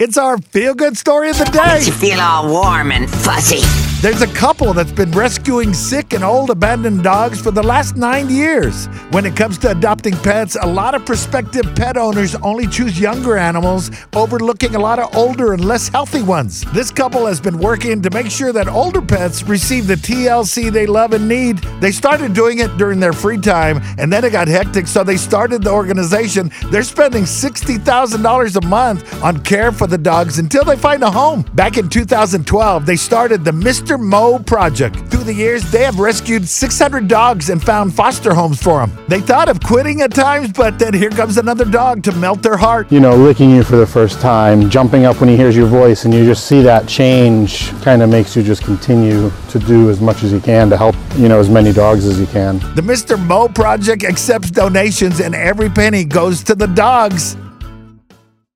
It's our feel good story of the day. Makes you feel all warm and fuzzy. There's a couple that's been rescuing sick and old abandoned dogs for the last nine years. When it comes to adopting pets, a lot of prospective pet owners only choose younger animals, overlooking a lot of older and less healthy ones. This couple has been working to make sure that older pets receive the TLC they love and need. They started doing it during their free time, and then it got hectic, so they started the organization. They're spending $60,000 a month on care for the dogs until they find a home. Back in 2012, they started the Mr. Mo Project. Through the years, they have rescued 600 dogs and found foster homes for them. They thought of quitting at times, but then here comes another dog to melt their heart. you know, licking you for the first time, jumping up when he hears your voice, and you just see that change, kind of makes you just continue to do as much as you can to help, you know, as many dogs as you can. The Mr. Mo Project accepts donations, and every penny goes to the dogs.